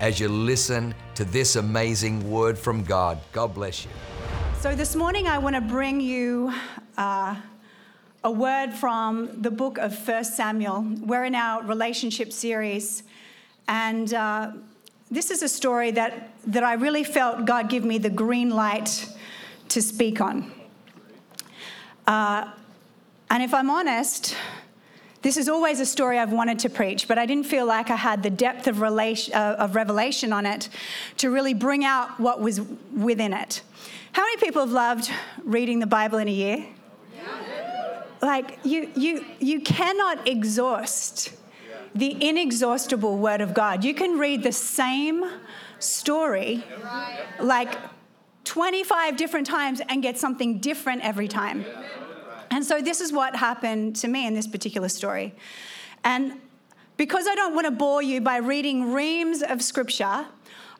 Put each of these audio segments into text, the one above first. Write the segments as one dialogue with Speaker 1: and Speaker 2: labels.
Speaker 1: as you listen to this amazing word from God. God bless you.
Speaker 2: So, this morning I want to bring you uh, a word from the book of First Samuel. We're in our relationship series, and uh, this is a story that, that I really felt God give me the green light to speak on. Uh, and if I'm honest, this is always a story I've wanted to preach, but I didn't feel like I had the depth of, relation, uh, of revelation on it to really bring out what was within it. How many people have loved reading the Bible in a year? Like you, you, you cannot exhaust the inexhaustible Word of God. You can read the same story like 25 different times and get something different every time. And so this is what happened to me in this particular story. And because I don't want to bore you by reading reams of scripture,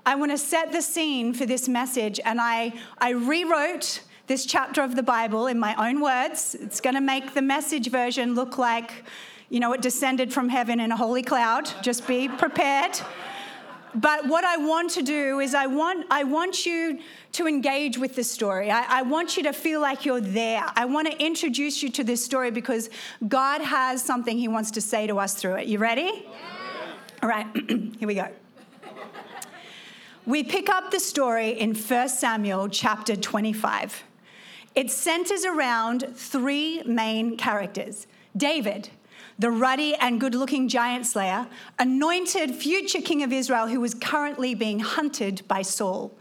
Speaker 2: I want to set the scene for this message. And I, I rewrote this chapter of the Bible in my own words. It's going to make the message version look like, you know, it descended from heaven in a holy cloud. Just be prepared. But what I want to do is I want, I want you to engage with this story. I, I, want you to feel like you're there. I want to introduce you to this story because God has something He wants to say to us through it. You ready? Yeah. All right, here we go. We pick up the story in 1 Samuel chapter 25. It centers around three main characters David, the ruddy and good looking giant slayer, anointed future king of Israel who was currently being hunted by Saul.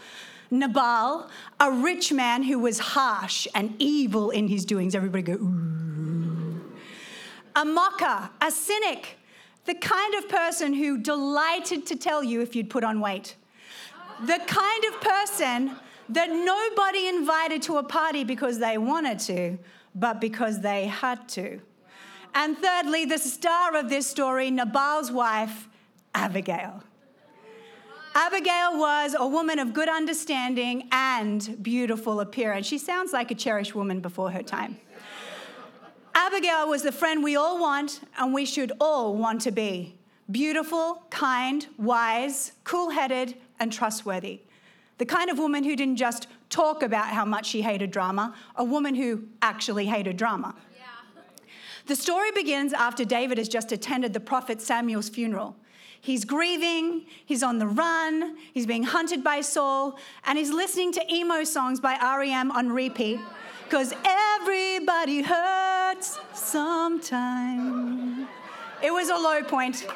Speaker 2: Nabal, a rich man who was harsh and evil in his doings. Everybody go, ooh. A mocker, a cynic, the kind of person who delighted to tell you if you'd put on weight. The kind of person that nobody invited to a party because they wanted to, but because they had to. And thirdly, the star of this story, Nabal's wife, Abigail. Abigail was a woman of good understanding and beautiful appearance. She sounds like a cherished woman before her time. Abigail was the friend we all want and we should all want to be beautiful, kind, wise, cool headed, and trustworthy. The kind of woman who didn't just talk about how much she hated drama, a woman who actually hated drama. The story begins after David has just attended the prophet Samuel's funeral. He's grieving, he's on the run, he's being hunted by Saul, and he's listening to emo songs by REM on repeat because everybody hurts sometime. It was a low point.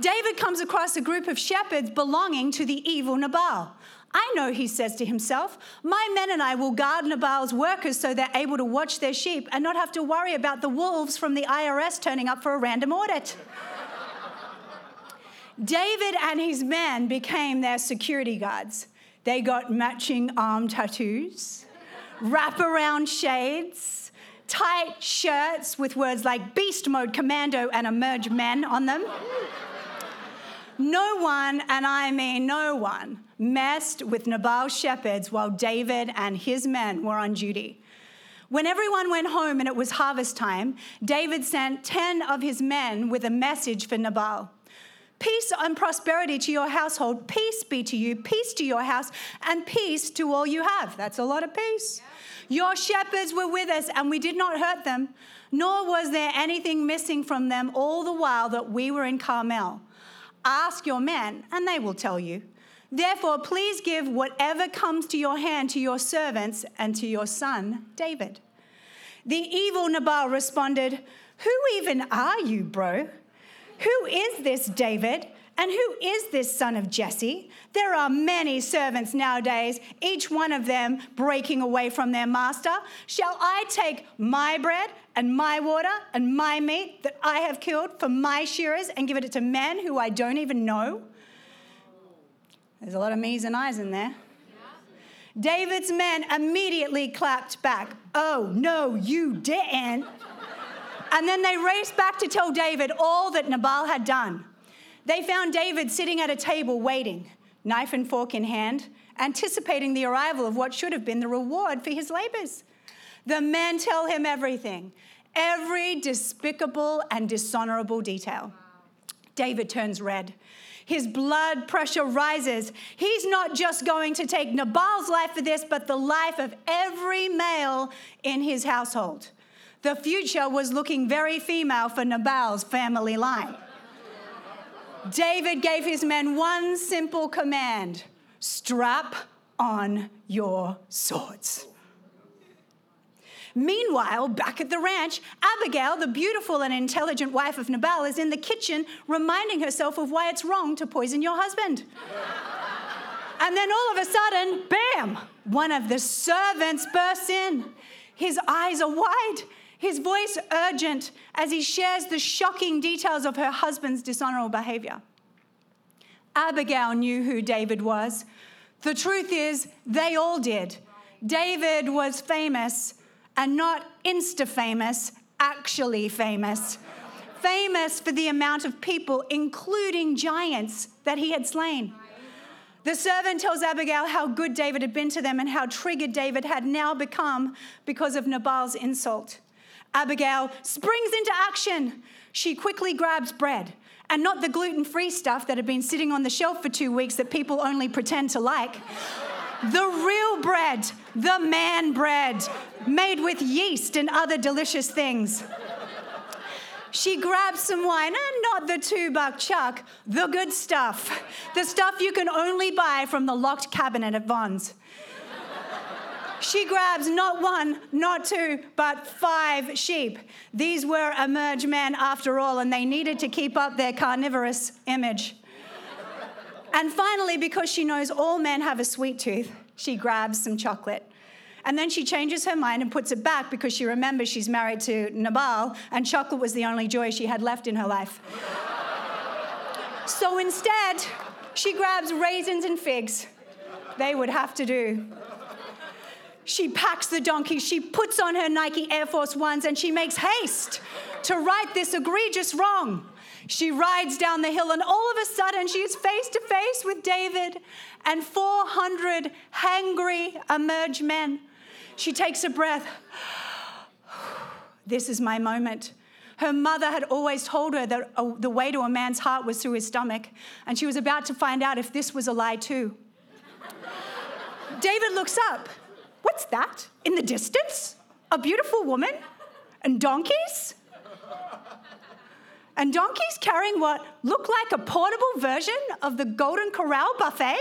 Speaker 2: David comes across a group of shepherds belonging to the evil Nabal. I know, he says to himself, my men and I will guard Nabal's workers so they're able to watch their sheep and not have to worry about the wolves from the IRS turning up for a random audit. David and his men became their security guards. They got matching arm tattoos, wraparound shades, tight shirts with words like beast mode, commando, and emerge men on them. No one, and I mean no one, messed with Nabal's shepherds while David and his men were on duty. When everyone went home and it was harvest time, David sent 10 of his men with a message for Nabal. Peace and prosperity to your household, peace be to you, peace to your house, and peace to all you have. That's a lot of peace. Your shepherds were with us, and we did not hurt them, nor was there anything missing from them all the while that we were in Carmel. Ask your men, and they will tell you. Therefore, please give whatever comes to your hand to your servants and to your son, David. The evil Nabal responded, Who even are you, bro? Who is this David? And who is this son of Jesse? There are many servants nowadays, each one of them breaking away from their master. Shall I take my bread and my water and my meat that I have killed for my shearers and give it to men who I don't even know? There's a lot of me's and I's in there. David's men immediately clapped back. Oh, no, you didn't. and then they raced back to tell David all that Nabal had done. They found David sitting at a table waiting, knife and fork in hand, anticipating the arrival of what should have been the reward for his labors. The men tell him everything, every despicable and dishonorable detail. David turns red. His blood pressure rises. He's not just going to take Nabal's life for this, but the life of every male in his household. The future was looking very female for Nabal's family line. David gave his men one simple command strap on your swords. Meanwhile, back at the ranch, Abigail, the beautiful and intelligent wife of Nabal, is in the kitchen reminding herself of why it's wrong to poison your husband. and then all of a sudden, bam, one of the servants bursts in. His eyes are wide, his voice urgent as he shares the shocking details of her husband's dishonorable behavior. Abigail knew who David was. The truth is, they all did. David was famous and not insta famous, actually famous. famous for the amount of people, including giants, that he had slain. The servant tells Abigail how good David had been to them and how triggered David had now become because of Nabal's insult. Abigail springs into action. She quickly grabs bread, and not the gluten free stuff that had been sitting on the shelf for two weeks that people only pretend to like. The real bread, the man bread, made with yeast and other delicious things. She grabs some wine, and not the two buck chuck, the good stuff, the stuff you can only buy from the locked cabinet at Vons. She grabs not one, not two, but five sheep. These were emerge men after all, and they needed to keep up their carnivorous image. And finally, because she knows all men have a sweet tooth, she grabs some chocolate. And then she changes her mind and puts it back because she remembers she's married to Nabal and chocolate was the only joy she had left in her life. so instead, she grabs raisins and figs. They would have to do. She packs the donkey, she puts on her Nike Air Force Ones, and she makes haste to right this egregious wrong. She rides down the hill, and all of a sudden, she is face to face with David and 400 hangry emerge men. She takes a breath. This is my moment. Her mother had always told her that uh, the way to a man's heart was through his stomach, and she was about to find out if this was a lie, too. David looks up. What's that in the distance? A beautiful woman? And donkeys? and donkeys carrying what looked like a portable version of the Golden Corral buffet?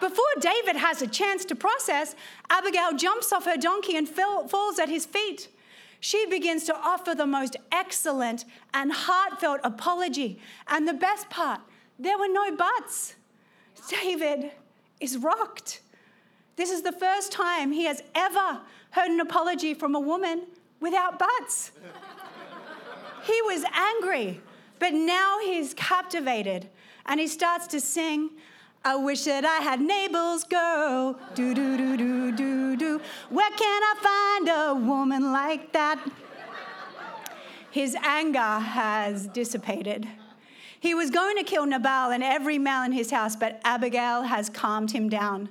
Speaker 2: Before David has a chance to process, Abigail jumps off her donkey and fell, falls at his feet. She begins to offer the most excellent and heartfelt apology. And the best part, there were no buts. David is rocked. This is the first time he has ever heard an apology from a woman without buts. He was angry, but now he's captivated and he starts to sing. I wish that I had Nabal's girl. Do, do, do, do, do, do. Where can I find a woman like that? His anger has dissipated. He was going to kill Nabal and every male in his house, but Abigail has calmed him down.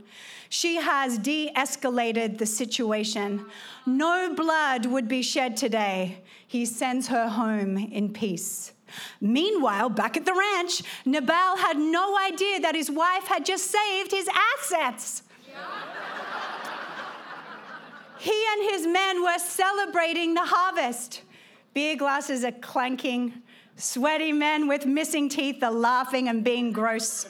Speaker 2: She has de escalated the situation. No blood would be shed today. He sends her home in peace. Meanwhile, back at the ranch, Nabal had no idea that his wife had just saved his assets. he and his men were celebrating the harvest. Beer glasses are clanking, sweaty men with missing teeth are laughing and being gross.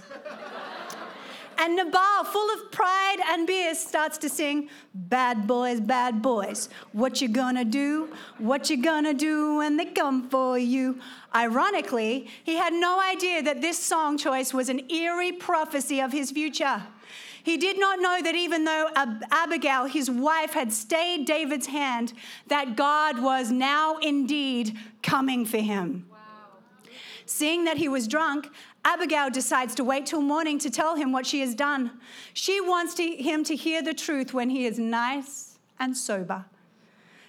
Speaker 2: And Nabal, full of pride and beer, starts to sing, Bad boys, bad boys, what you gonna do? What you gonna do when they come for you? Ironically, he had no idea that this song choice was an eerie prophecy of his future. He did not know that even though Ab- Abigail, his wife, had stayed David's hand, that God was now indeed coming for him. Seeing that he was drunk, Abigail decides to wait till morning to tell him what she has done. She wants to, him to hear the truth when he is nice and sober.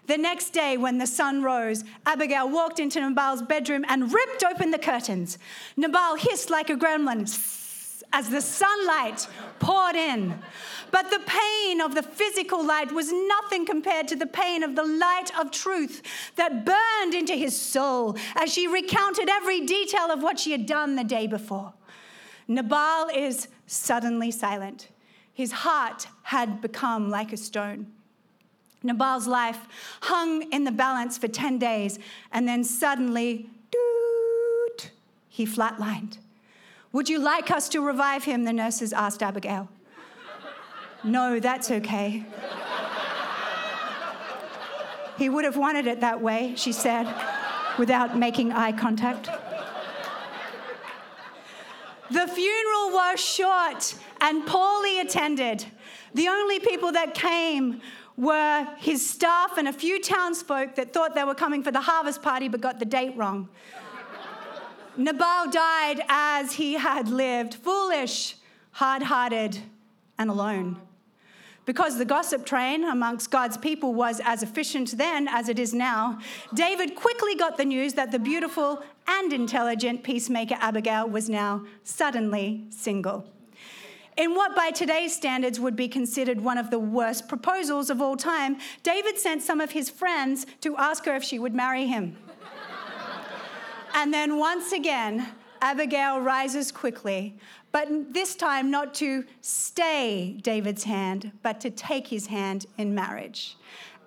Speaker 2: The next day, when the sun rose, Abigail walked into Nabal's bedroom and ripped open the curtains. Nabal hissed like a gremlin as the sunlight poured in. But the pain of the physical light was nothing compared to the pain of the light of truth that burned into his soul as she recounted every detail of what she had done the day before. Nabal is suddenly silent. His heart had become like a stone. Nabal's life hung in the balance for 10 days, and then suddenly, doot, he flatlined. Would you like us to revive him? The nurses asked Abigail. no, that's okay. he would have wanted it that way, she said, without making eye contact. The funeral was short and poorly attended. The only people that came were his staff and a few townsfolk that thought they were coming for the harvest party but got the date wrong. Nabal died as he had lived, foolish, hard hearted, and alone. Because the gossip train amongst God's people was as efficient then as it is now, David quickly got the news that the beautiful and intelligent peacemaker Abigail was now suddenly single. In what by today's standards would be considered one of the worst proposals of all time, David sent some of his friends to ask her if she would marry him. And then once again, Abigail rises quickly, but this time not to stay David's hand, but to take his hand in marriage.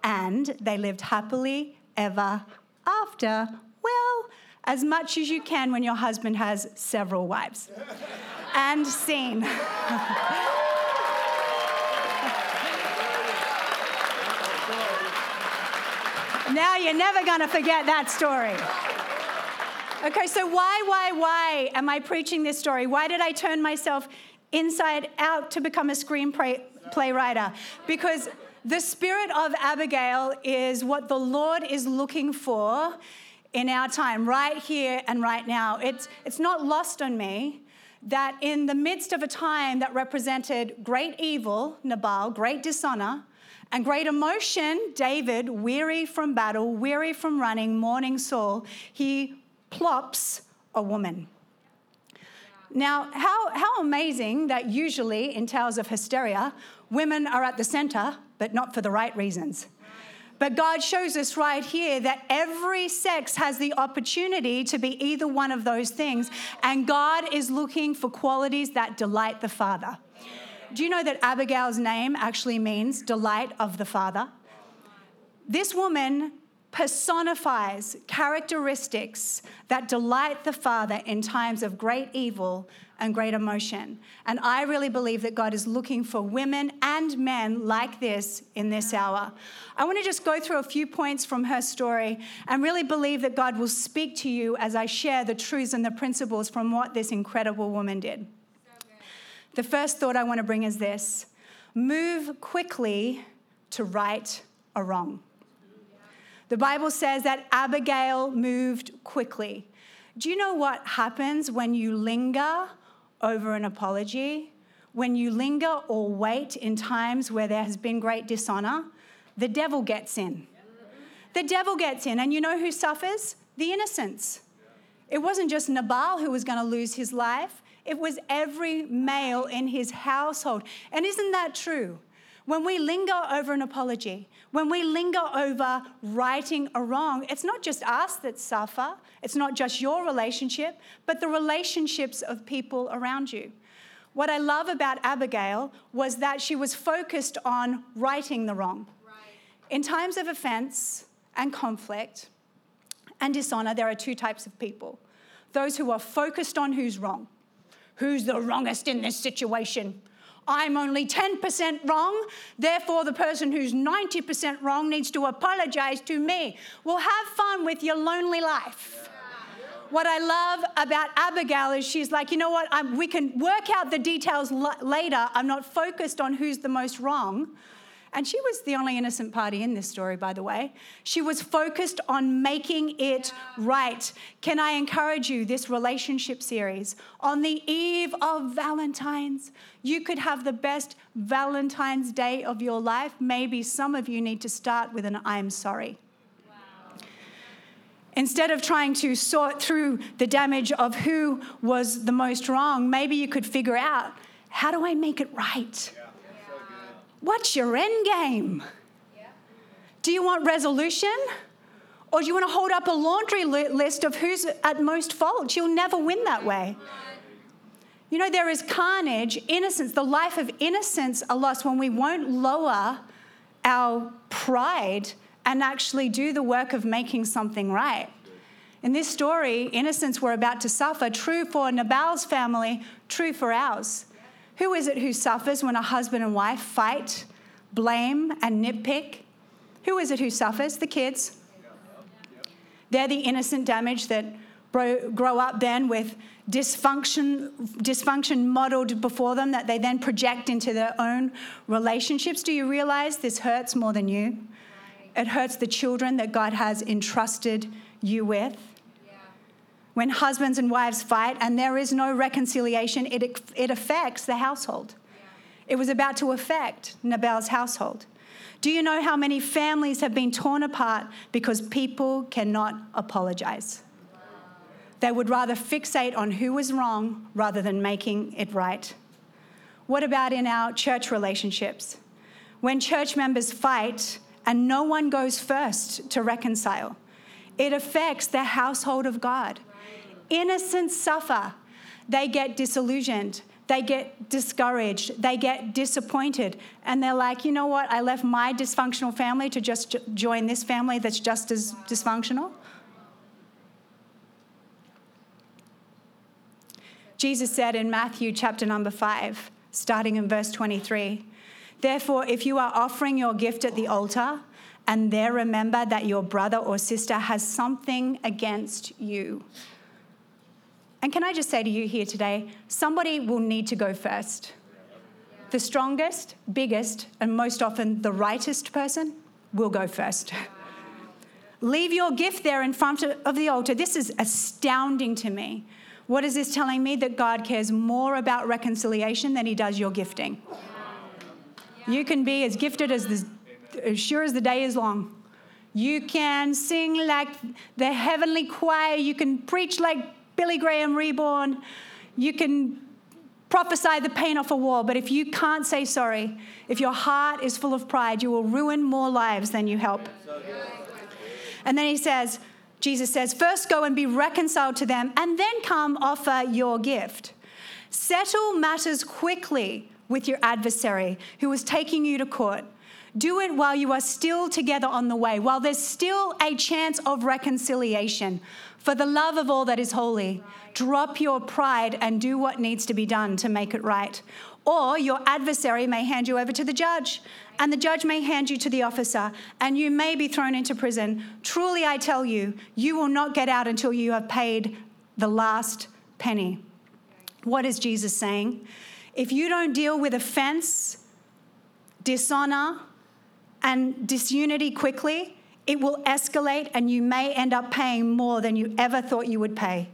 Speaker 2: And they lived happily ever after. Well, as much as you can when your husband has several wives. and scene. now you're never going to forget that story. Okay, so why, why, why am I preaching this story? Why did I turn myself inside out to become a screenplay writer? Because the spirit of Abigail is what the Lord is looking for in our time, right here and right now. It's, it's not lost on me that in the midst of a time that represented great evil, Nabal, great dishonor, and great emotion, David, weary from battle, weary from running, mourning Saul, he plops a woman. Now, how, how amazing that usually in tales of hysteria, women are at the center, but not for the right reasons. But God shows us right here that every sex has the opportunity to be either one of those things, and God is looking for qualities that delight the Father. Do you know that Abigail's name actually means delight of the Father? This woman personifies characteristics that delight the Father in times of great evil and great emotion. And I really believe that God is looking for women and men like this in this hour. I want to just go through a few points from her story and really believe that God will speak to you as I share the truths and the principles from what this incredible woman did. the first thought I want to bring is this move quickly to right a wrong. The Bible says that Abigail moved quickly. Do you know what happens when you linger over an apology? When you linger or wait in times where there has been great dishonor, the devil gets in. The devil gets in, and you know who suffers? The innocents. It wasn't just Nabal who was going to lose his life, it was every male in his household. And isn't that true? When we linger over an apology, when we linger over righting a wrong, it's not just us that suffer, it's not just your relationship, but the relationships of people around you. What I love about Abigail was that she was focused on righting the wrong. Right. In times of offense and conflict and dishonor, there are two types of people those who are focused on who's wrong, who's the wrongest in this situation I'm only 10% wrong, therefore the person who's 90% wrong needs to apologize to me. Well, have fun with your lonely life. What I love about Abigail is she's like, you know what, I'm, we can work out the details l- later. I'm not focused on who's the most wrong. And she was the only innocent party in this story, by the way. She was focused on making it right. Can I encourage you, this relationship series, on the eve of Valentine's, you could have the best Valentine's Day of your life. Maybe some of you need to start with an I'm sorry. Instead of trying to sort through the damage of who was the most wrong, maybe you could figure out how do I make it right? What's your end game? Do you want resolution? Or do you want to hold up a laundry list of who's at most fault? You'll never win that way. You know, there is carnage, innocence, the life of innocence are lost when we won't lower our pride and actually do the work of making something right. In this story, innocents were about to suffer, true for Nabal's family, true for ours. Who is it who suffers when a husband and wife fight, blame, and nitpick? Who is it who suffers? The kids. They're the innocent damage that grow up then with dysfunction, dysfunction modeled before them that they then project into their own relationships. Do you realize this hurts more than you? It hurts the children that God has entrusted you with. When husbands and wives fight and there is no reconciliation, it, it affects the household. It was about to affect Nabal's household. Do you know how many families have been torn apart because people cannot apologize? They would rather fixate on who was wrong rather than making it right. What about in our church relationships? When church members fight and no one goes first to reconcile, it affects the household of God. Innocents suffer, they get disillusioned. They get discouraged, they get disappointed, and they're like, you know what? I left my dysfunctional family to just join this family that's just as dysfunctional. Jesus said in Matthew chapter number 5, starting in verse 23 Therefore, if you are offering your gift at the altar, and there remember that your brother or sister has something against you. And can I just say to you here today, somebody will need to go first. The strongest, biggest, and most often the rightest person will go first. Leave your gift there in front of the altar. This is astounding to me. What is this telling me? That God cares more about reconciliation than he does your gifting. You can be as gifted as, the, as sure as the day is long. You can sing like the heavenly choir. You can preach like Billy Graham reborn. You can prophesy the pain off a wall, but if you can't say sorry, if your heart is full of pride, you will ruin more lives than you help. And then he says, Jesus says, first go and be reconciled to them, and then come offer your gift. Settle matters quickly with your adversary who is taking you to court. Do it while you are still together on the way, while there's still a chance of reconciliation. For the love of all that is holy, drop your pride and do what needs to be done to make it right. Or your adversary may hand you over to the judge, and the judge may hand you to the officer, and you may be thrown into prison. Truly, I tell you, you will not get out until you have paid the last penny. What is Jesus saying? If you don't deal with offense, dishonor, and disunity quickly, it will escalate and you may end up paying more than you ever thought you would pay.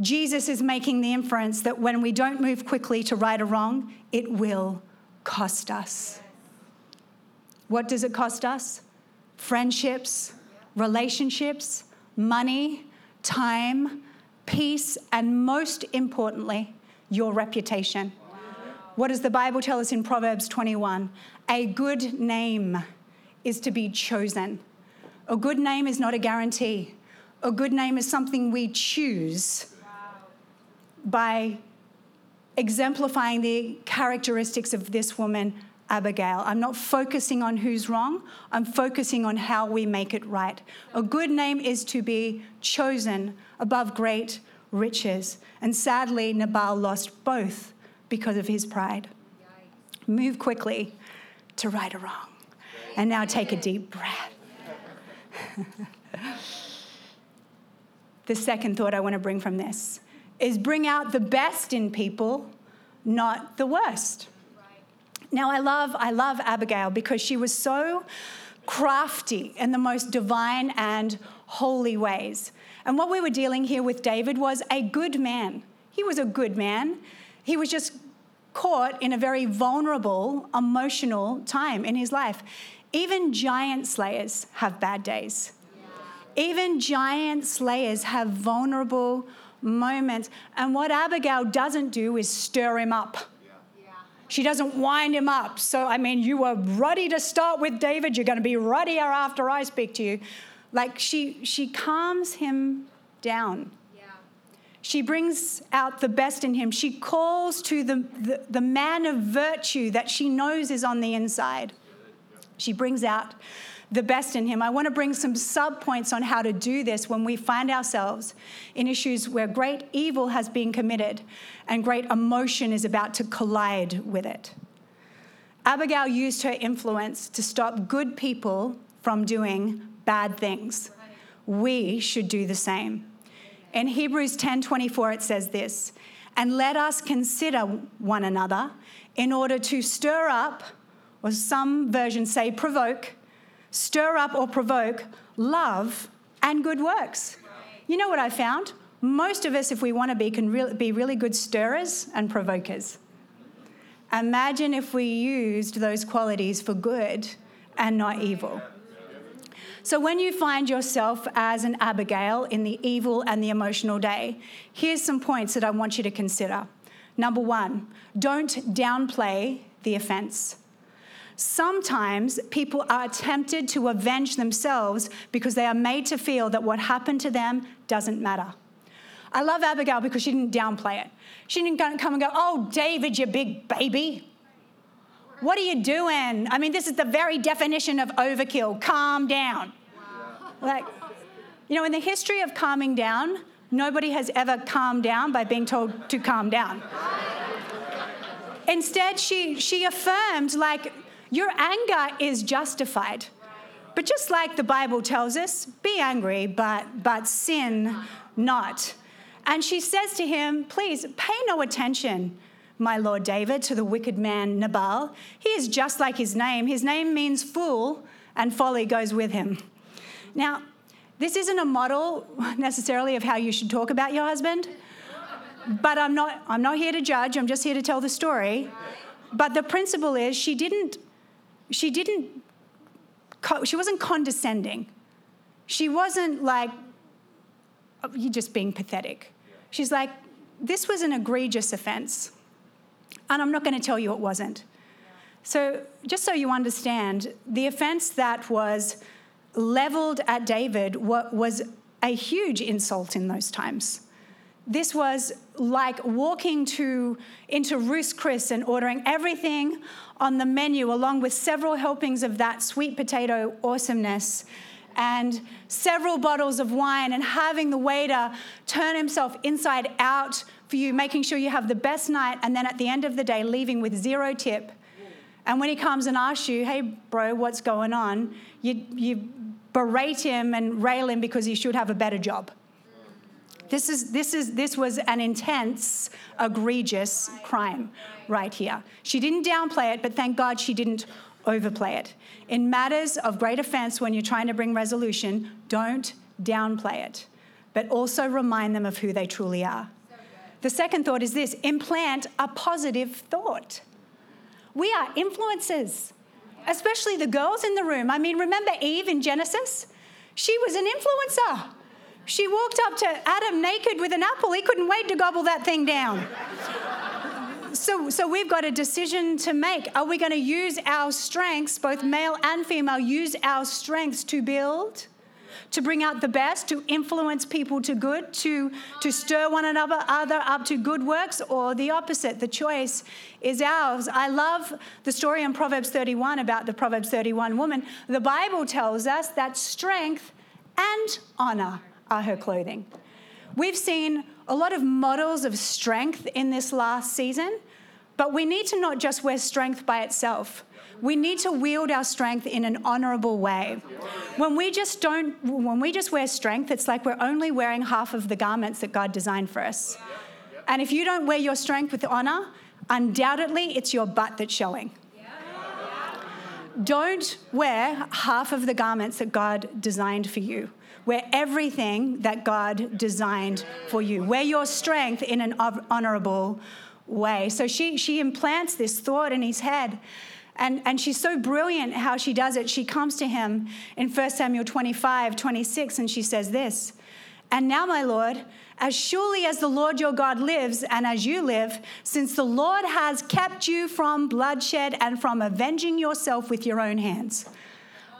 Speaker 2: Jesus is making the inference that when we don't move quickly to right a wrong, it will cost us. What does it cost us? Friendships, relationships, money, time, peace, and most importantly, your reputation. What does the Bible tell us in Proverbs 21? A good name is to be chosen. A good name is not a guarantee. A good name is something we choose by exemplifying the characteristics of this woman, Abigail. I'm not focusing on who's wrong, I'm focusing on how we make it right. A good name is to be chosen above great riches. And sadly, Nabal lost both because of his pride. Move quickly to right or wrong. And now take a deep breath. the second thought I want to bring from this is bring out the best in people, not the worst. Now, I love, I love Abigail because she was so crafty in the most divine and holy ways. And what we were dealing here with David was a good man. He was a good man. He was just caught in a very vulnerable, emotional time in his life. Even giant slayers have bad days. Even giant slayers have vulnerable moments. And what Abigail doesn't do is stir him up. She doesn't wind him up. So, I mean, you were ready to start with David. You're going to be readier after I speak to you. Like, she, she calms him down. She brings out the best in him. She calls to the, the, the man of virtue that she knows is on the inside. She brings out the best in him. I want to bring some sub points on how to do this when we find ourselves in issues where great evil has been committed and great emotion is about to collide with it. Abigail used her influence to stop good people from doing bad things. We should do the same. In Hebrews 10:24 it says this, "And let us consider one another in order to stir up, or some versions say provoke, stir up or provoke love and good works." You know what I found? Most of us, if we want to be, can re- be really good stirrers and provokers. Imagine if we used those qualities for good and not evil. So, when you find yourself as an Abigail in the evil and the emotional day, here's some points that I want you to consider. Number one, don't downplay the offense. Sometimes people are tempted to avenge themselves because they are made to feel that what happened to them doesn't matter. I love Abigail because she didn't downplay it. She didn't come and go, Oh, David, you big baby. What are you doing? I mean, this is the very definition of overkill. Calm down. Like, you know, in the history of calming down, nobody has ever calmed down by being told to calm down. Instead, she, she affirmed, like, your anger is justified. But just like the Bible tells us, be angry, but, but sin not. And she says to him, Please pay no attention, my lord David, to the wicked man Nabal. He is just like his name. His name means fool, and folly goes with him. Now, this isn't a model necessarily of how you should talk about your husband, but I'm not, I'm not here to judge, I'm just here to tell the story. But the principle is she didn't, she didn't, she wasn't condescending. She wasn't like, oh, you're just being pathetic. She's like, This was an egregious offense. And I'm not going to tell you it wasn't. So, just so you understand, the offense that was leveled at David was a huge insult in those times. This was like walking to, into Ruth's Chris and ordering everything on the menu, along with several helpings of that sweet potato awesomeness and several bottles of wine and having the waiter turn himself inside out for you, making sure you have the best night, and then at the end of the day, leaving with zero tip. And when he comes and asks you, hey, bro, what's going on? You, you berate him and rail him because he should have a better job. This, is, this, is, this was an intense, egregious crime right here. She didn't downplay it, but thank God she didn't overplay it. In matters of great offense, when you're trying to bring resolution, don't downplay it, but also remind them of who they truly are. The second thought is this implant a positive thought. We are influencers, especially the girls in the room. I mean, remember Eve in Genesis? She was an influencer. She walked up to Adam naked with an apple. He couldn't wait to gobble that thing down so, so we've got a decision to make. Are we going to use our strengths, both male and female, use our strengths to build, to bring out the best, to influence people to good, to, to stir one another other up to good works, or the opposite? The choice is ours. I love the story in Proverbs 31 about the Proverbs 31 woman. The Bible tells us that strength and honor are her clothing. We've seen a lot of models of strength in this last season, but we need to not just wear strength by itself. We need to wield our strength in an honorable way. When we just don't when we just wear strength, it's like we're only wearing half of the garments that God designed for us. And if you don't wear your strength with honor, undoubtedly it's your butt that's showing. Don't wear half of the garments that God designed for you. Wear everything that God designed for you. where your strength in an honorable way. So she, she implants this thought in his head. And, and she's so brilliant how she does it. She comes to him in 1 Samuel 25, 26, and she says this And now, my Lord, as surely as the Lord your God lives and as you live, since the Lord has kept you from bloodshed and from avenging yourself with your own hands.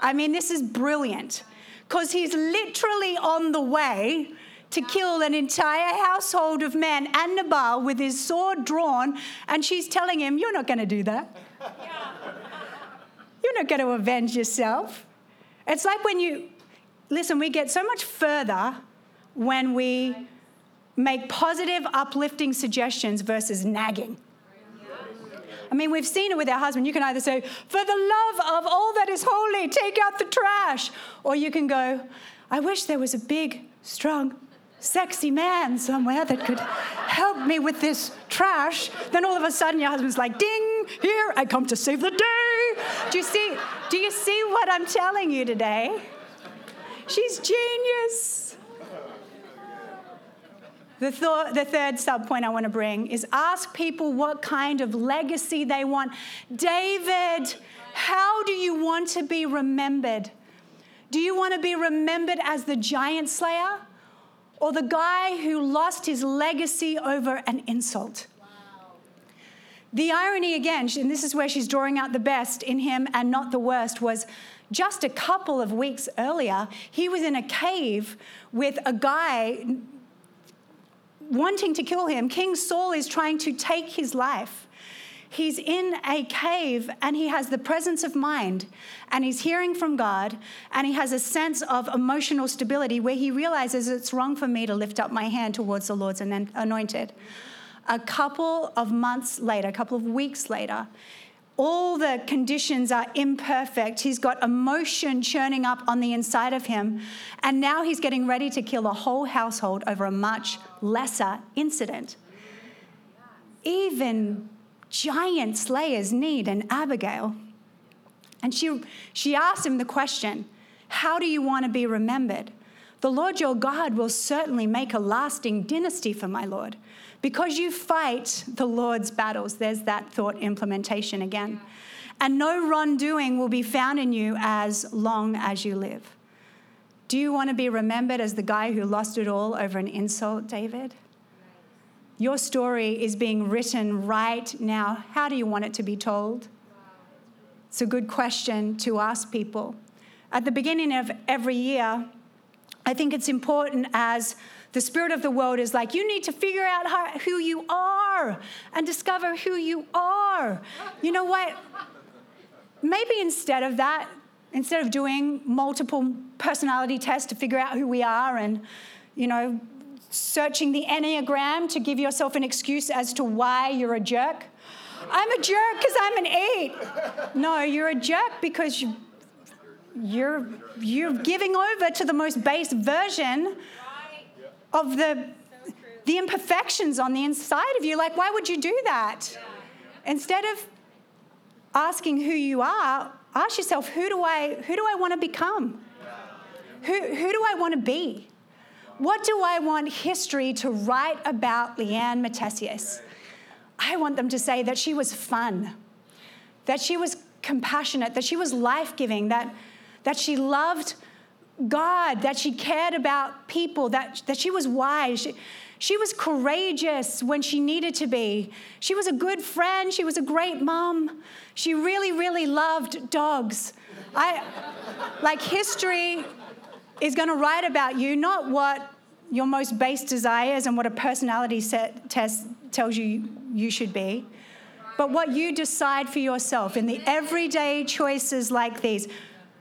Speaker 2: I mean, this is brilliant because he's literally on the way to kill an entire household of men and Nabal with his sword drawn, and she's telling him, You're not going to do that. You're not going to avenge yourself. It's like when you, listen, we get so much further when we make positive, uplifting suggestions versus nagging. I mean, we've seen it with our husband. You can either say, For the love of all that is holy, take out the trash. Or you can go, I wish there was a big, strong, sexy man somewhere that could help me with this trash. Then all of a sudden your husband's like, ding, here, I come to save the day. Do you see, do you see what I'm telling you today? She's genius. The, th- the third sub point I want to bring is ask people what kind of legacy they want. David, how do you want to be remembered? Do you want to be remembered as the giant slayer? or the guy who lost his legacy over an insult. The irony again, and this is where she's drawing out the best in him and not the worst, was just a couple of weeks earlier, he was in a cave with a guy wanting to kill him. King Saul is trying to take his life he's in a cave and he has the presence of mind and he's hearing from God and he has a sense of emotional stability where he realizes it's wrong for me to lift up my hand towards the Lord's anointed. A couple of months later, a couple of weeks later, all the conditions are imperfect. He's got emotion churning up on the inside of him. And now he's getting ready to kill a whole household over a much lesser incident. Even giant slayers need an Abigail. And she, she asked him the question How do you want to be remembered? The Lord your God will certainly make a lasting dynasty for my Lord. Because you fight the Lord's battles, there's that thought implementation again. And no wrongdoing will be found in you as long as you live. Do you want to be remembered as the guy who lost it all over an insult, David? Your story is being written right now. How do you want it to be told? It's a good question to ask people. At the beginning of every year, I think it's important as the spirit of the world is like, you need to figure out how, who you are and discover who you are. You know what? Maybe instead of that, instead of doing multiple personality tests to figure out who we are and, you know, searching the Enneagram to give yourself an excuse as to why you're a jerk. I'm a jerk because I'm an eight. No, you're a jerk because you, you're, you're giving over to the most base version of the, the imperfections on the inside of you. Like, why would you do that? Instead of asking who you are, ask yourself, who do I, who do I want to become? Who, who do I want to be? What do I want history to write about Leanne Matthesius? I want them to say that she was fun, that she was compassionate, that she was life giving, that, that she loved God, that she cared about people, that, that she was wise. She, she was courageous when she needed to be. She was a good friend. She was a great mom. She really, really loved dogs. I, like history is going to write about you, not what your most base desires and what a personality set test tells you you should be, but what you decide for yourself in the everyday choices like these.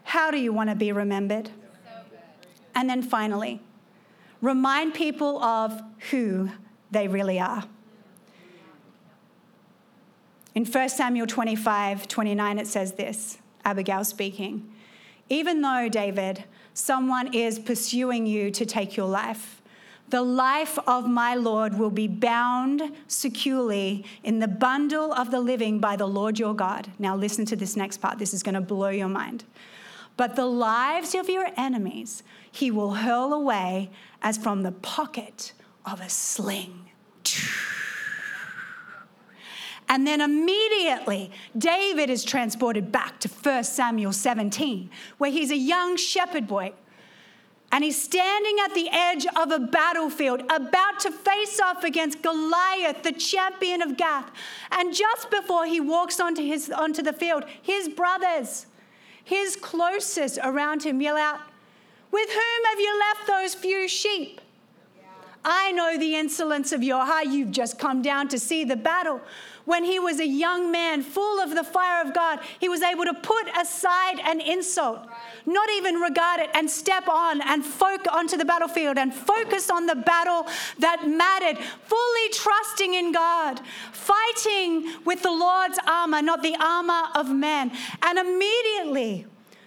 Speaker 2: How do you want to be remembered? And then finally, remind people of who they really are. In 1 Samuel 25 29, it says this Abigail speaking. Even though, David, someone is pursuing you to take your life, the life of my Lord will be bound securely in the bundle of the living by the Lord your God. Now, listen to this next part. This is going to blow your mind. But the lives of your enemies he will hurl away as from the pocket of a sling. And then immediately, David is transported back to 1 Samuel 17, where he's a young shepherd boy. And he's standing at the edge of a battlefield, about to face off against Goliath, the champion of Gath. And just before he walks onto, his, onto the field, his brothers, his closest around him, yell out, With whom have you left those few sheep? I know the insolence of your heart. You've just come down to see the battle when he was a young man full of the fire of God, he was able to put aside an insult, right. not even regard it, and step on and focus onto the battlefield and focus on the battle that mattered, fully trusting in God, fighting with the Lord's armor, not the armor of men. And immediately,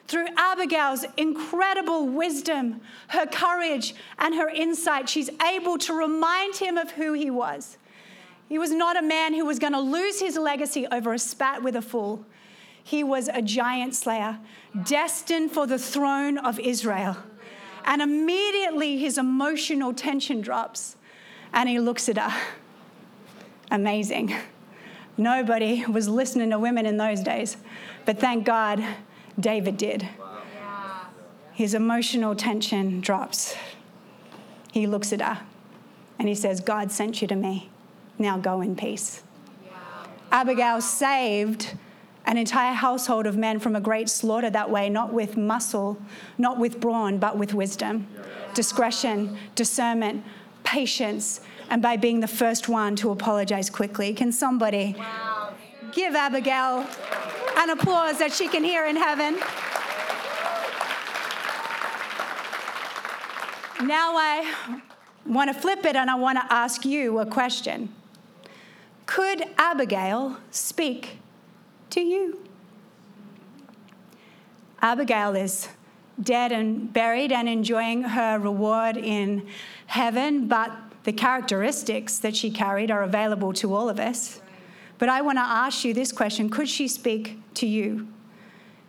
Speaker 2: through Abigail's incredible wisdom, her courage, and her insight, she's able to remind him of who he was. He was not a man who was going to lose his legacy over a spat with a fool. He was a giant slayer, destined for the throne of Israel. And immediately his emotional tension drops and he looks at her. Amazing. Nobody was listening to women in those days, but thank God David did. His emotional tension drops. He looks at her and he says, God sent you to me. Now go in peace. Abigail saved an entire household of men from a great slaughter that way, not with muscle, not with brawn, but with wisdom, discretion, discernment, patience, and by being the first one to apologize quickly. Can somebody wow. give Abigail an applause that she can hear in heaven? Now I want to flip it and I want to ask you a question. Could Abigail speak to you? Abigail is dead and buried and enjoying her reward in heaven, but the characteristics that she carried are available to all of us. But I want to ask you this question Could she speak to you?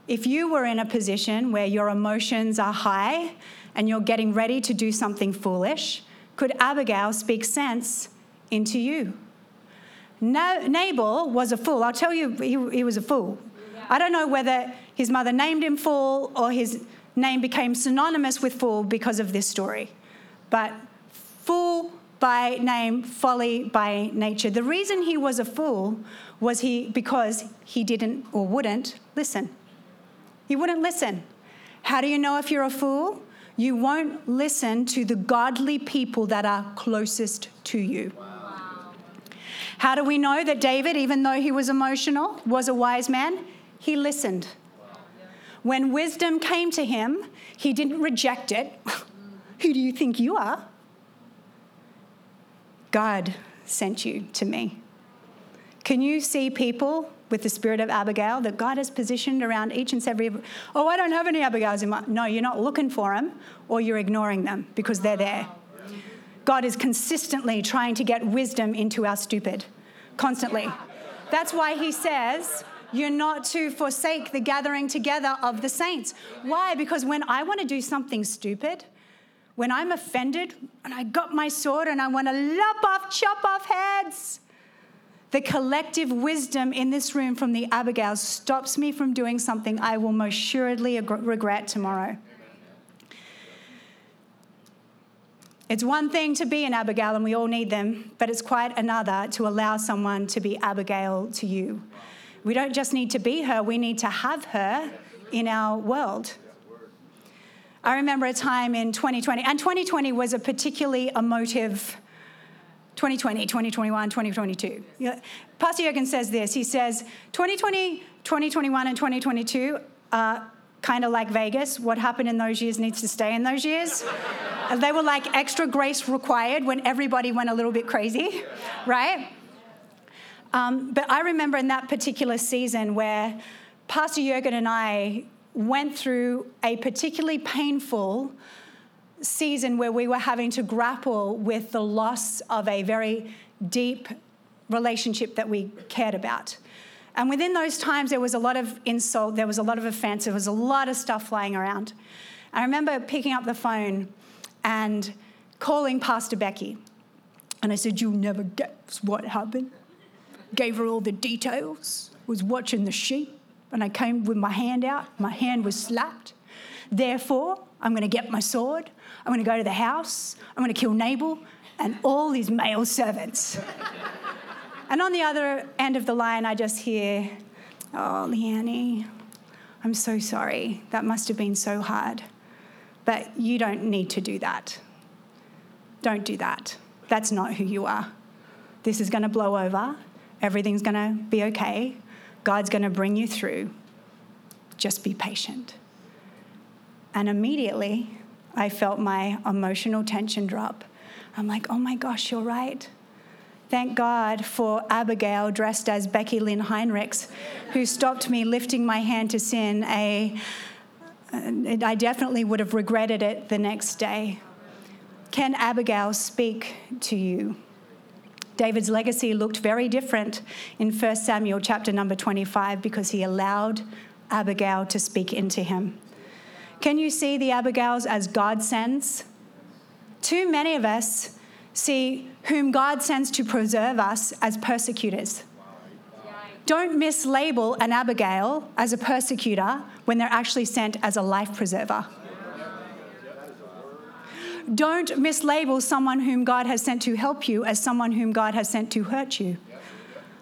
Speaker 2: If you were in a position where your emotions are high and you're getting ready to do something foolish, could Abigail speak sense into you? Nabal was a fool. I'll tell you, he, he was a fool. I don't know whether his mother named him fool or his name became synonymous with fool because of this story. But fool by name, folly by nature. The reason he was a fool was he because he didn't or wouldn't listen. He wouldn't listen. How do you know if you're a fool? You won't listen to the godly people that are closest to you. Wow. How do we know that David, even though he was emotional, was a wise man? He listened. When wisdom came to him, he didn't reject it. Who do you think you are? God sent you to me. Can you see people with the spirit of Abigail that God has positioned around each and every? Oh, I don't have any Abigails in my. No, you're not looking for them, or you're ignoring them because they're there. God is consistently trying to get wisdom into our stupid, constantly. That's why he says, you're not to forsake the gathering together of the saints. Why? Because when I want to do something stupid, when I'm offended and I got my sword and I want to lop off, chop off heads, the collective wisdom in this room from the Abigail stops me from doing something I will most assuredly regret tomorrow. It's one thing to be an Abigail, and we all need them, but it's quite another to allow someone to be Abigail to you. We don't just need to be her, we need to have her in our world. I remember a time in 2020, and 2020 was a particularly emotive 2020, 2021, 2022. Pastor Jurgen says this he says, 2020, 2021, and 2022 are kind of like Vegas. What happened in those years needs to stay in those years. they were like extra grace required when everybody went a little bit crazy, right? Um, but I remember in that particular season where Pastor Jurgen and I went through a particularly painful season where we were having to grapple with the loss of a very deep relationship that we cared about. And within those times, there was a lot of insult, there was a lot of offense, there was a lot of stuff flying around. I remember picking up the phone and calling Pastor Becky. And I said, You'll never guess what happened. Gave her all the details, was watching the sheep, and I came with my hand out. My hand was slapped. Therefore, I'm going to get my sword. I'm going to go to the house. I'm going to kill Nabal and all his male servants. and on the other end of the line, I just hear, Oh, Leanne, I'm so sorry. That must have been so hard. But you don't need to do that. Don't do that. That's not who you are. This is going to blow over. Everything's going to be okay. God's going to bring you through. Just be patient. And immediately, I felt my emotional tension drop. I'm like, oh my gosh, you're right. Thank God for Abigail dressed as Becky Lynn Heinrichs, who stopped me lifting my hand to sin. A, I definitely would have regretted it the next day. Can Abigail speak to you? David's legacy looked very different in 1 Samuel chapter number 25 because he allowed Abigail to speak into him. Can you see the Abigails as God sends? Too many of us see whom God sends to preserve us as persecutors. Don't mislabel an Abigail as a persecutor when they're actually sent as a life preserver. Don't mislabel someone whom God has sent to help you as someone whom God has sent to hurt you.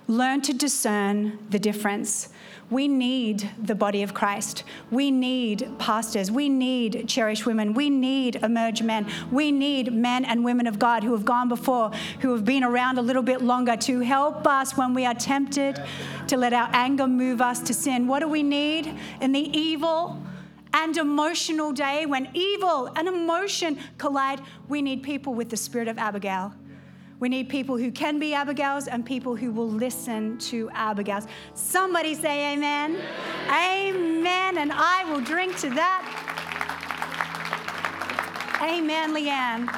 Speaker 2: Learn to discern the difference. We need the body of Christ. We need pastors. We need cherished women. We need emerge men. We need men and women of God who have gone before, who have been around a little bit longer to help us when we are tempted, to let our anger move us to sin. What do we need in the evil? and emotional day when evil and emotion collide, we need people with the spirit of Abigail we need people who can be Abigails and people who will listen to Abigails. Somebody say amen. Amen. amen. And I will drink to that. Amen, Leanne.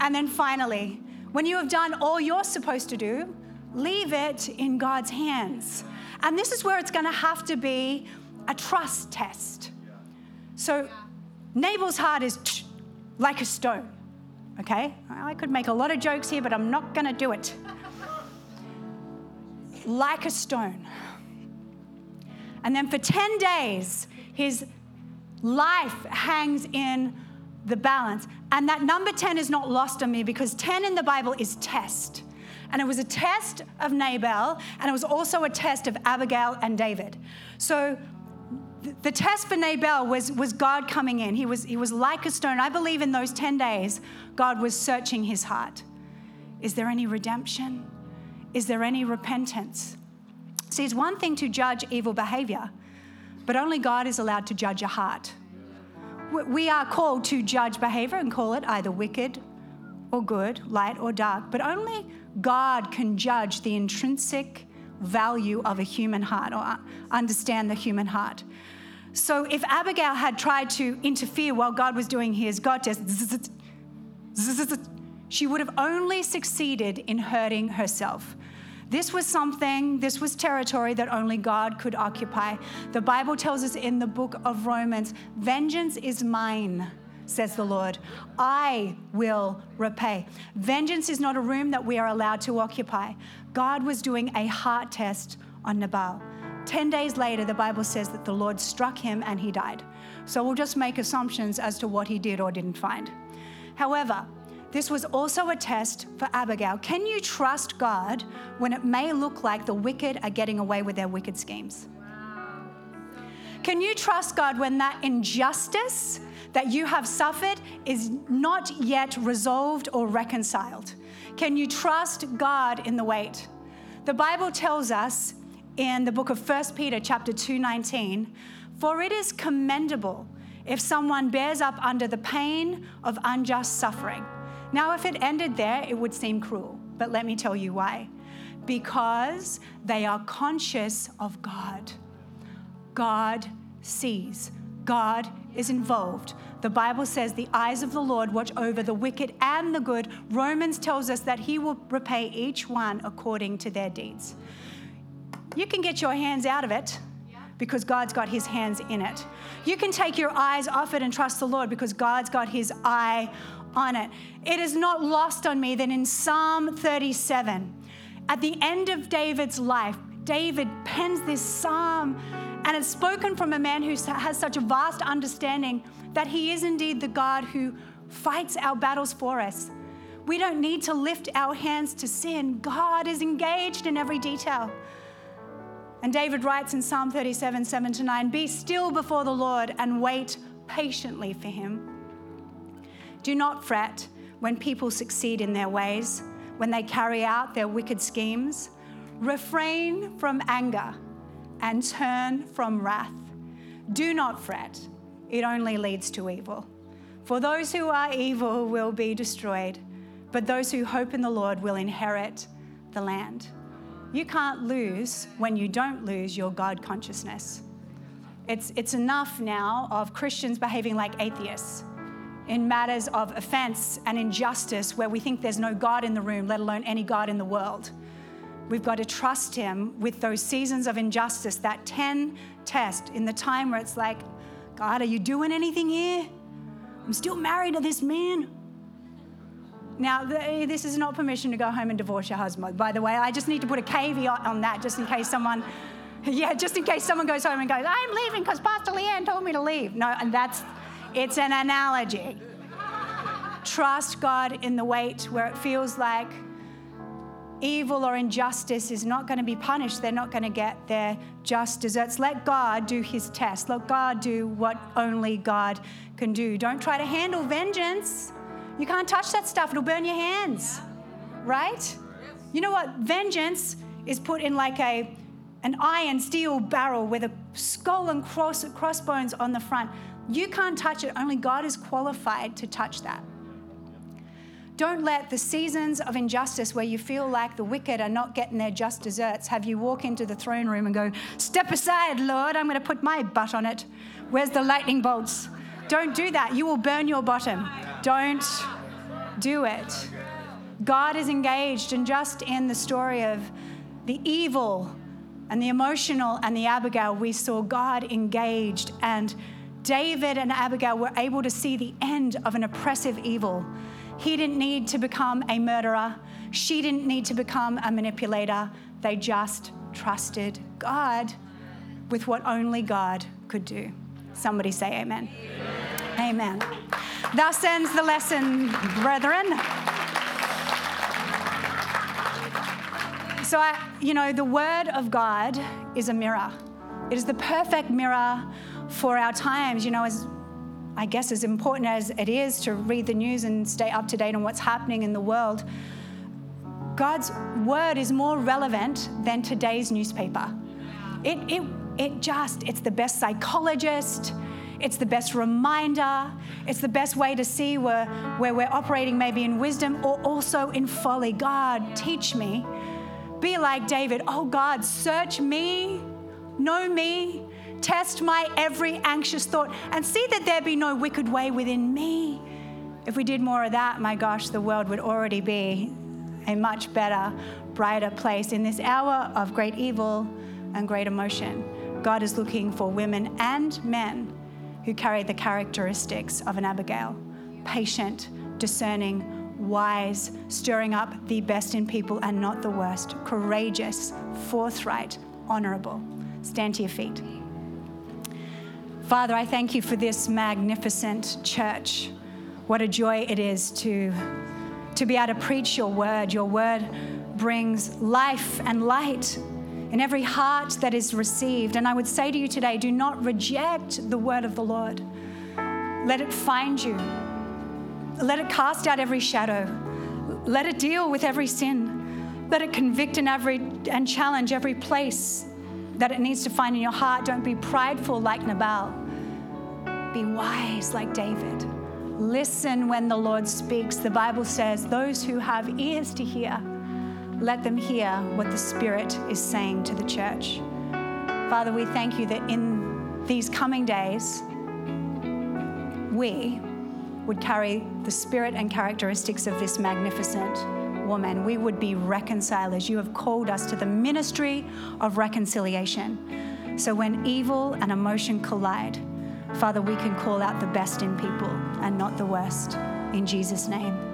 Speaker 2: And then finally, when you have done all you're supposed to do, leave it in God's hands. And this is where it's going to have to be a trust test. So, Nabal's heart is like a stone okay? I could make a lot of jokes here, but I'm not going to do it. like a stone. And then for 10 days, his life hangs in the balance. And that number 10 is not lost on me because 10 in the Bible is test. And it was a test of Nabal, and it was also a test of Abigail and David. So the test for Nabal was, was God coming in. He was, he was like a stone. I believe in those 10 days, God was searching his heart. Is there any redemption? Is there any repentance? See, it's one thing to judge evil behavior, but only God is allowed to judge a heart. We are called to judge behavior and call it either wicked or good, light or dark, but only God can judge the intrinsic value of a human heart or understand the human heart. So if Abigail had tried to interfere while God was doing his God test, she would have only succeeded in hurting herself. This was something, this was territory that only God could occupy. The Bible tells us in the book of Romans vengeance is mine, says the Lord. I will repay. Vengeance is not a room that we are allowed to occupy. God was doing a heart test on Nabal. 10 days later, the Bible says that the Lord struck him and he died. So we'll just make assumptions as to what he did or didn't find. However, this was also a test for Abigail. Can you trust God when it may look like the wicked are getting away with their wicked schemes? Can you trust God when that injustice that you have suffered is not yet resolved or reconciled? Can you trust God in the wait? The Bible tells us in the book of 1 Peter chapter 2:19, for it is commendable if someone bears up under the pain of unjust suffering. Now if it ended there, it would seem cruel, but let me tell you why. Because they are conscious of God. God sees, God is involved. The Bible says the eyes of the Lord watch over the wicked and the good. Romans tells us that he will repay each one according to their deeds. You can get your hands out of it because God's got his hands in it. You can take your eyes off it and trust the Lord because God's got his eye on it. It is not lost on me that in Psalm 37, at the end of David's life, David pens this psalm and it's spoken from a man who has such a vast understanding that he is indeed the God who fights our battles for us. We don't need to lift our hands to sin. God is engaged in every detail. And David writes in Psalm 37 7 to 9 Be still before the Lord and wait patiently for him. Do not fret when people succeed in their ways, when they carry out their wicked schemes. Refrain from anger and turn from wrath. Do not fret, it only leads to evil. For those who are evil will be destroyed, but those who hope in the Lord will inherit the land. You can't lose when you don't lose your God consciousness. It's, it's enough now of Christians behaving like atheists in matters of offense and injustice where we think there's no God in the room, let alone any God in the world. We've got to trust Him with those seasons of injustice, that 10 test in the time where it's like, God, are you doing anything here? I'm still married to this man. Now, this is not permission to go home and divorce your husband, by the way. I just need to put a caveat on that just in case someone, yeah, just in case someone goes home and goes, I'm leaving because Pastor Leanne told me to leave. No, and that's, it's an analogy. Trust God in the wait where it feels like evil or injustice is not going to be punished. They're not going to get their just deserts. Let God do his test. Let God do what only God can do. Don't try to handle vengeance. You can't touch that stuff, it'll burn your hands. Right? You know what? Vengeance is put in like a an iron steel barrel with a skull and cross, crossbones on the front. You can't touch it, only God is qualified to touch that. Don't let the seasons of injustice where you feel like the wicked are not getting their just deserts have you walk into the throne room and go, Step aside, Lord, I'm going to put my butt on it. Where's the lightning bolts? Don't do that. You will burn your bottom. Don't do it. God is engaged, and just in the story of the evil and the emotional and the Abigail, we saw God engaged, and David and Abigail were able to see the end of an oppressive evil he didn't need to become a murderer. She didn't need to become a manipulator. They just trusted God with what only God could do. Somebody say amen. Amen. amen. Thus ends the lesson, brethren. So, I, you know, the Word of God is a mirror. It is the perfect mirror for our times. You know, as I guess, as important as it is to read the news and stay up to date on what's happening in the world, God's word is more relevant than today's newspaper. It, it, it just, it's the best psychologist, it's the best reminder, it's the best way to see where, where we're operating maybe in wisdom or also in folly. God, teach me. Be like David. Oh God, search me, know me, Test my every anxious thought and see that there be no wicked way within me. If we did more of that, my gosh, the world would already be a much better, brighter place. In this hour of great evil and great emotion, God is looking for women and men who carry the characteristics of an Abigail patient, discerning, wise, stirring up the best in people and not the worst, courageous, forthright, honorable. Stand to your feet. Father, I thank you for this magnificent church. What a joy it is to, to be able to preach your word. Your word brings life and light in every heart that is received. And I would say to you today do not reject the word of the Lord, let it find you, let it cast out every shadow, let it deal with every sin, let it convict and, every, and challenge every place that it needs to find in your heart. Don't be prideful like Nabal. Be wise like David. Listen when the Lord speaks. The Bible says, Those who have ears to hear, let them hear what the Spirit is saying to the church. Father, we thank you that in these coming days, we would carry the spirit and characteristics of this magnificent woman. We would be reconcilers. You have called us to the ministry of reconciliation. So when evil and emotion collide, Father, we can call out the best in people and not the worst. In Jesus' name,